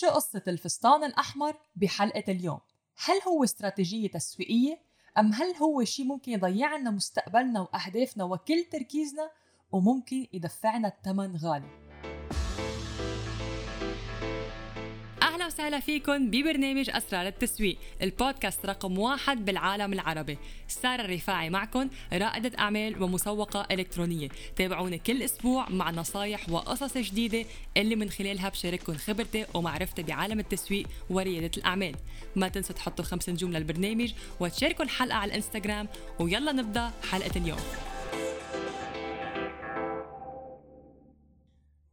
شو قصة الفستان الأحمر بحلقة اليوم؟ هل هو استراتيجية تسويقية؟ أم هل هو شيء ممكن يضيع لنا مستقبلنا وأهدافنا وكل تركيزنا وممكن يدفعنا الثمن غالي؟ وسهلا فيكم ببرنامج أسرار التسويق البودكاست رقم واحد بالعالم العربي. سارة الرفاعي معكم رائدة أعمال ومسوقة إلكترونية. تابعوني كل أسبوع مع نصايح وقصص جديدة اللي من خلالها بشارككم خبرتي ومعرفتي بعالم التسويق وريادة الأعمال. ما تنسوا تحطوا خمس نجوم للبرنامج وتشاركوا الحلقة على الإنستغرام ويلا نبدأ حلقة اليوم.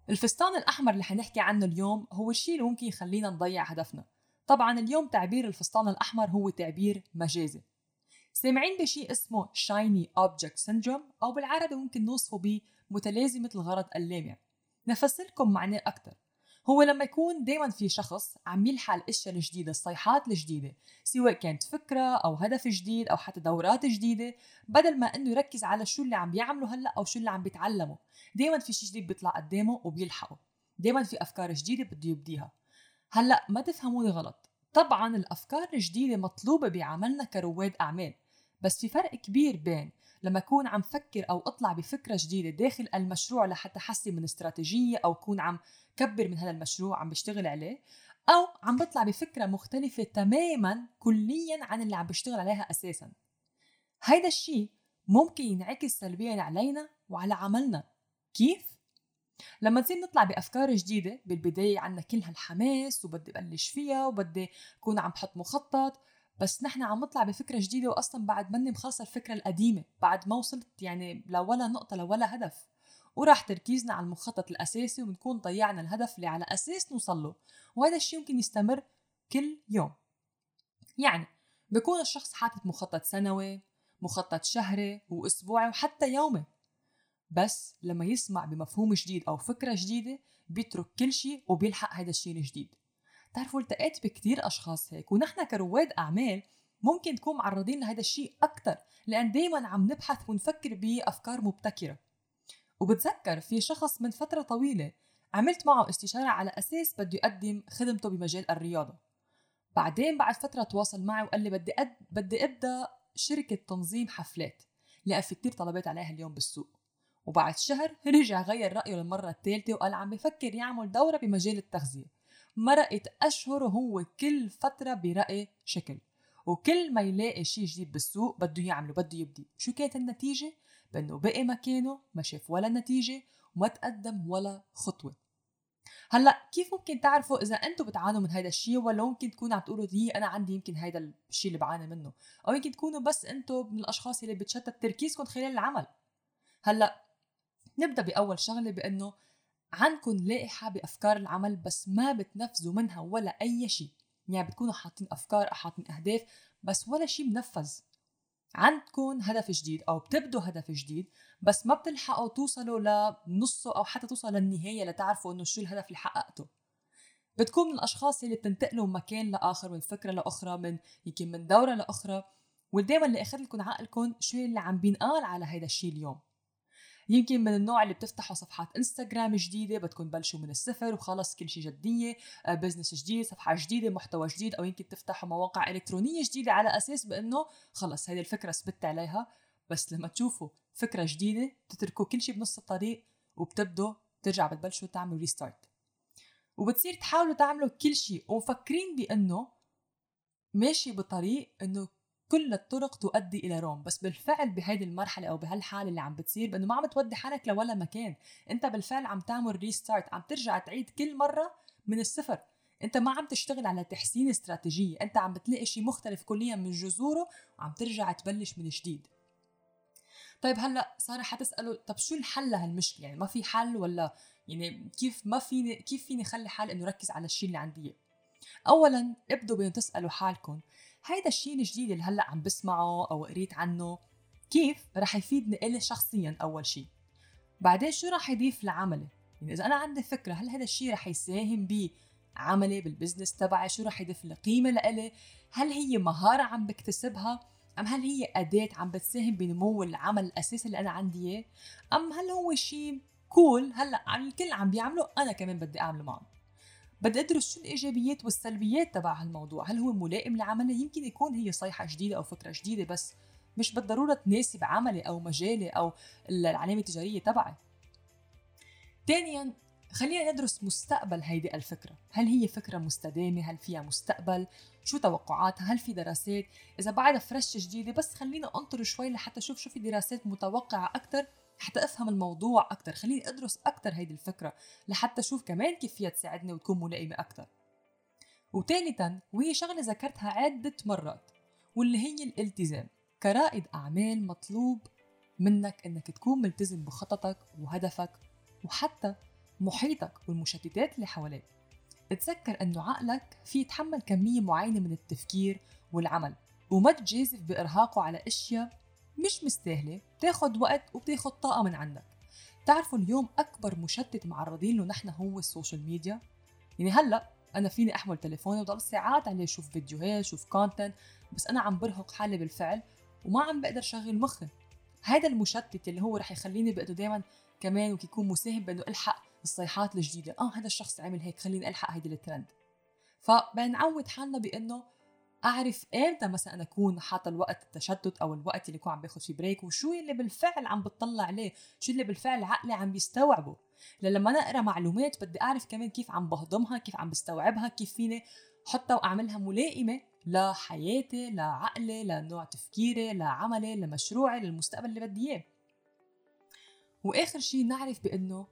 الفستان الأحمر اللي حنحكي عنه اليوم هو الشيء اللي ممكن يخلينا نضيع هدفنا. طبعا اليوم تعبير الفستان الأحمر هو تعبير مجازي. سامعين بشيء اسمه Shiny Object Syndrome أو بالعربي ممكن نوصفه بمتلازمة الغرض اللامع. نفسركم معناه أكثر هو لما يكون دايما في شخص عم يلحق الأشياء الجديدة الصيحات الجديدة سواء كانت فكرة أو هدف جديد أو حتى دورات جديدة بدل ما إنه يركز على شو اللي عم بيعمله هلأ أو شو اللي عم بيتعلمه دايما في شيء جديد بيطلع قدامه وبيلحقه. دايما في أفكار جديدة بده يبديها. هلأ ما تفهموني غلط. طبعا الأفكار الجديدة مطلوبة بعملنا كرواد أعمال. بس في فرق كبير بين لما أكون عم فكر أو أطلع بفكرة جديدة داخل المشروع لحتى أحسن من استراتيجية أو أكون عم كبر من هذا المشروع عم بشتغل عليه أو عم بطلع بفكرة مختلفة تماما كليا عن اللي عم بشتغل عليها أساسا هيدا الشيء ممكن ينعكس سلبيا علينا وعلى عملنا كيف؟ لما نصير نطلع بأفكار جديدة بالبداية عنا كل هالحماس وبدي أبلش فيها وبدي أكون عم بحط مخطط بس نحن عم نطلع بفكرة جديدة واصلا بعد مني مخلصة الفكرة القديمة بعد ما وصلت يعني لولا نقطة لولا هدف. وراح تركيزنا على المخطط الأساسي وبنكون ضيعنا الهدف اللي على أساس نوصل له. وهذا الشيء ممكن يستمر كل يوم. يعني بكون الشخص حاطط مخطط سنوي مخطط شهري وأسبوعي وحتى يومي. بس لما يسمع بمفهوم جديد أو فكرة جديدة بيترك كل شيء وبيلحق هذا الشيء الجديد. بتعرفوا التقيت بكتير أشخاص هيك ونحن كرواد أعمال ممكن تكون معرضين لهذا الشيء أكثر لأن دايما عم نبحث ونفكر بأفكار مبتكرة. وبتذكر في شخص من فترة طويلة عملت معه استشارة على أساس بده يقدم خدمته بمجال الرياضة. بعدين بعد فترة تواصل معي وقال لي بدي أد... بدي أبدأ شركة تنظيم حفلات لقى في كتير طلبات عليها اليوم بالسوق. وبعد شهر رجع غير رأيه للمرة الثالثة وقال عم بفكر يعمل دورة بمجال التغذية. مرقت أشهر وهو كل فترة برأي شكل. وكل ما يلاقي شيء جديد بالسوق بده يعمله بده يبدي. شو كانت النتيجة؟ بأنه بقي مكانه ما شاف ولا نتيجة وما تقدم ولا خطوة. هلأ كيف ممكن تعرفوا إذا أنتم بتعانوا من هذا الشيء ولا ممكن تكونوا عم تقولوا دي أنا عندي يمكن هذا الشيء اللي بعاني منه؟ أو يمكن تكونوا بس أنتم من الأشخاص اللي بتشتت تركيزكم خلال العمل. هلأ نبدأ بأول شغلة بأنه عندكم لائحة بأفكار العمل بس ما بتنفذوا منها ولا أي شيء. يعني بتكونوا حاطين أفكار حاطين أهداف بس ولا شيء منفذ. عندكم هدف جديد أو بتبدوا هدف جديد بس ما بتلحقوا توصلوا لنصه أو حتى توصلوا للنهاية لتعرفوا إنه شو الهدف اللي حققته. بتكون من الأشخاص اللي بتنتقلوا من مكان لآخر من فكرة لأخرى من يمكن من دورة لأخرى. ودايما اللي أخذ لكم عقلكم شو اللي عم بينقال على هذا الشيء اليوم. يمكن من النوع اللي بتفتحوا صفحات انستغرام جديدة بدكم تبلشوا من الصفر وخلص كل شيء جدية business آه، جديد صفحة جديدة محتوى جديد أو يمكن تفتحوا مواقع إلكترونية جديدة على أساس بأنه خلص هذه الفكرة ثبت عليها. بس لما تشوفوا فكرة جديدة بتتركوا كل شيء بنص الطريق وبتبدوا ترجع بتبلشوا تعملوا restart وبتصير تحاولوا تعملوا كل شيء ومفكرين بأنه ماشي بطريق إنه كل الطرق تؤدي إلى روم بس بالفعل بهيدي المرحلة أو بهالحالة اللي عم بتصير بأنه ما عم تودي حالك لولا مكان. أنت بالفعل عم تعمل restart عم ترجع تعيد كل مرة من الصفر. أنت ما عم تشتغل على تحسين استراتيجية أنت عم بتلاقي شيء مختلف كليا من جذوره وعم ترجع تبلش من جديد. طيب هلأ صار حتسالوا طب شو الحل لهالمشكلة؟ يعني ما في حل ولا يعني كيف ما فيني كيف فيني خلي حالي إنه ركز على الشيء اللي عندي اولا ابدوا بين تسألوا حالكم هيدا الشيء الجديد اللي هلأ عم بسمعه أو قريت عنه كيف رح يفيدني إلي شخصيا أول شيء بعدين شو رح يضيف لعملي؟ يعني إذا أنا عندي فكرة هل هذا الشيء رح يساهم بعملي بالبزنس تبعي؟ شو رح يضيف لي قيمه لإلي؟ هل هي مهارة عم بكتسبها؟ أم هل هي أداة عم بتساهم بنمو العمل الأساسي اللي أنا عندي إياه؟ أم هل هو شيء كول هلأ الكل عم بيعمله أنا كمان بدي أعمله معه. بدي ادرس شو الإيجابيات والسلبيات تبع هالموضوع. هل هو ملائم لعملي يمكن يكون هي صيحة جديدة أو فكره جديدة بس مش بالضرورة تناسب عملي أو مجالي أو العلامة التجارية تبعي. ثانيا خلينا ندرس مستقبل هيدي الفكرة. هل هي فكرة مستدامة؟ هل فيها مستقبل؟ شو توقعاتها؟ هل في دراسات؟ إذا بعدها فرش جديدة بس خلينا أنطر شوي لحتى أشوف شو في دراسات متوقعة أكثر حتى أفهم الموضوع أكثر خليني أدرس أكثر هيدي الفكرة لحتى أشوف كمان كيف فيها تساعدني وتكون ملائمة أكثر وثالثا وهي شغلة ذكرتها عدة مرات واللي هي الالتزام. كرائد أعمال مطلوب منك إنك تكون ملتزم بخططك وهدفك وحتى محيطك والمشتتات اللي حواليك. تذكر انه عقلك في يتحمل كمية معينة من التفكير والعمل وما تجازف بإرهاقه على أشياء مش مستاهلة. بتاخد وقت وبتاخد طاقة من عندك. بتعرفوا اليوم أكبر مشتت معرضين له نحن هو ال social media؟ يعني هلأ أنا فيني أحمل تليفوني وضل ساعات عليه شوف فيديوهات شوف content بس أنا عم برهق حالي بالفعل وما عم بقدر شغل مخي. هذا المشتت اللي هو رح يخليني بقدر دائما كمان وكيكون مساهم بأنه ألحق الصيحات الجديدة. آه هذا الشخص عمل هيك خليني ألحق هيدي الترند فبنعود حالنا بأنه أعرف إمتى مثلا أنا أكون حاطة الوقت التشتت أو الوقت اللي اكون عم باخذ فيه بريك وشو اللي بالفعل عم بتطلع عليه؟ شو اللي بالفعل عقلي عم بيستوعبه؟ لما أنا أقرأ معلومات بدي أعرف كمان كيف عم بهضمها كيف عم بستوعبها كيف فيني حتى وأعملها ملائمة لحياتي لعقلي لنوع تفكيري لعملي لمشروعي للمستقبل اللي بدي إياه. وآخر شيء نعرف بإنه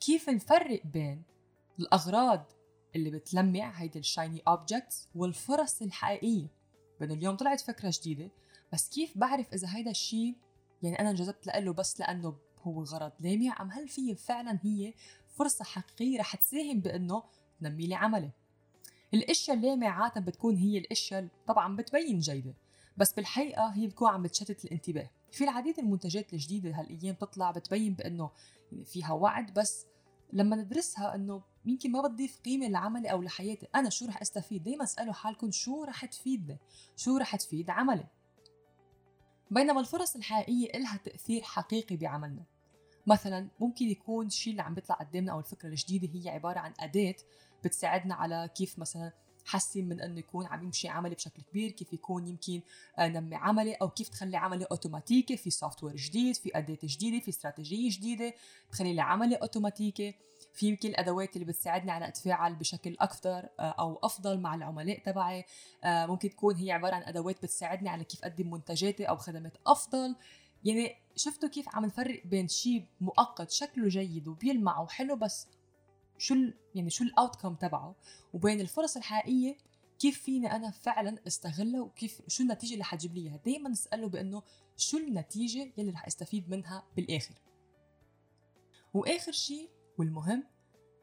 كيف نفرق بين الأغراض اللي بتلمع هيدي الشايني اوبجكتس والفرص الحقيقية. بانه اليوم طلعت فكرة جديدة بس كيف بعرف إذا هيدا الشيء يعني أنا انجذبت له بس لأنه هو غرض. لامع أم هل في فعلا هي فرصة حقيقية رح تساهم بإنه تنمي لي عملي؟ الأشياء اللامعه عاده بتكون هي الأشياء طبعا بتبين جيدة بس بالحقيقة هي بتكون عم بتشتت الانتباه. في العديد المنتجات الجديدة هالأيام تطلع بتبين بإنه فيها وعد بس لما ندرسها إنه يمكن ما بتضيف قيمة لعملي أو لحياتي. أنا شو رح أستفيد؟ دائما اسالوا حالكم شو رح تفيدني شو رح تفيد عملي؟ بينما الفرص الحقيقية إلها تأثير حقيقي بعملنا. مثلا ممكن يكون الشيء اللي عم بيطلع قدامنا أو الفكرة الجديدة هي عبارة عن أداة بتساعدنا على كيف مثلا حسن من إنه يكون عم يمشي عملي بشكل كبير كيف يكون يمكن آه، نمي عملي أو كيف تخلي عملي أوتوماتيكي في software جديد في أداة جديدة في استراتيجية جديدة تخلي لي عملي أوتوماتيكي. في يمكن الأدوات اللي بتساعدني على اتفاعل بشكل أكثر آه، أو أفضل مع العملاء تبعي. آه، ممكن تكون هي عبارة عن أدوات بتساعدني على كيف أقدم منتجاتي أو خدمات أفضل. يعني شفتوا كيف عم نفرق بين شيء مؤقت شكله جيد وبيلمع وحلو بس شو يعني شو الاوتكم تبعه وبين الفرص الحقيقية كيف فيني أنا فعلا أستغلها وكيف شو النتيجة اللي حتجيب لي إياها. دائما نساله بأنه شو النتيجة يلي رح أستفيد منها بالآخر. وآخر شيء والمهم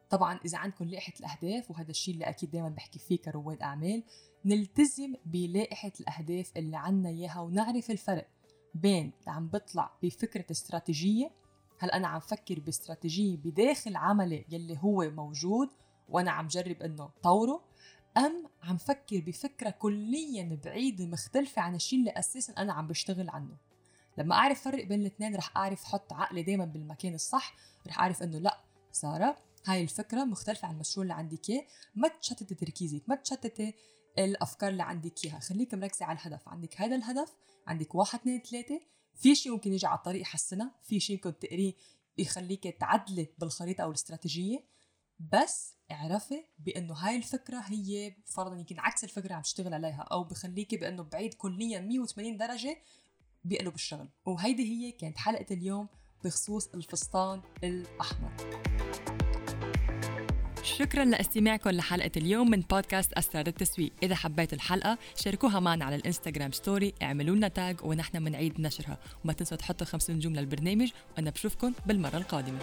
طبعا إذا عندكم لائحة الأهداف وهذا الشيء اللي أكيد دائما بحكي فيه كرواد أعمال نلتزم بلائحة الأهداف اللي عنا إياها ونعرف الفرق بين اللي عم بطلع بفكرة استراتيجية هل أنا عم فكر باستراتيجية بداخل عملي يلي هو موجود وأنا عم جرب إنه طوره؟ أم عم فكر بفكرة كليا بعيدة مختلفة عن الشيء اللي أساسا أنا عم بشتغل عنه. لما أعرف فرق بين الاثنين رح أعرف حط عقلي دائما بالمكان الصح رح أعرف إنه لأ سارة هاي الفكرة مختلفة عن المشروع اللي عندك إياه. ما تشتتي تركيزك ما تشتتي الأفكار اللي عندك إياها. خليك مركزة على الهدف. عندك هذا الهدف عندك واحد اثنين ثلاثة. في شيء ممكن يجي على الطريق يحسنها في شيء ممكن تقريه يخليك تعدلي بالخريطة أو الاستراتيجية. بس اعرفي بأنه هاي الفكرة هي فرضا يمكن عكس الفكرة عم تشتغل عليها أو بخليكي بأنه بعيد كليا 180 درجة بيقلب الشغل وهيدي هي كانت حلقة اليوم بخصوص الفستان الأحمر. شكرا لاستماعكم لحلقة اليوم من بودكاست أسرار التسويق. إذا حبيتوا الحلقة شاركوها معنا على الإنستغرام ستوري اعملوا لنا تاج ونحن بنعيد نشرها. وما تنسوا تحطوا خمس نجوم للبرنامج وأنا بشوفكم بالمرة القادمة.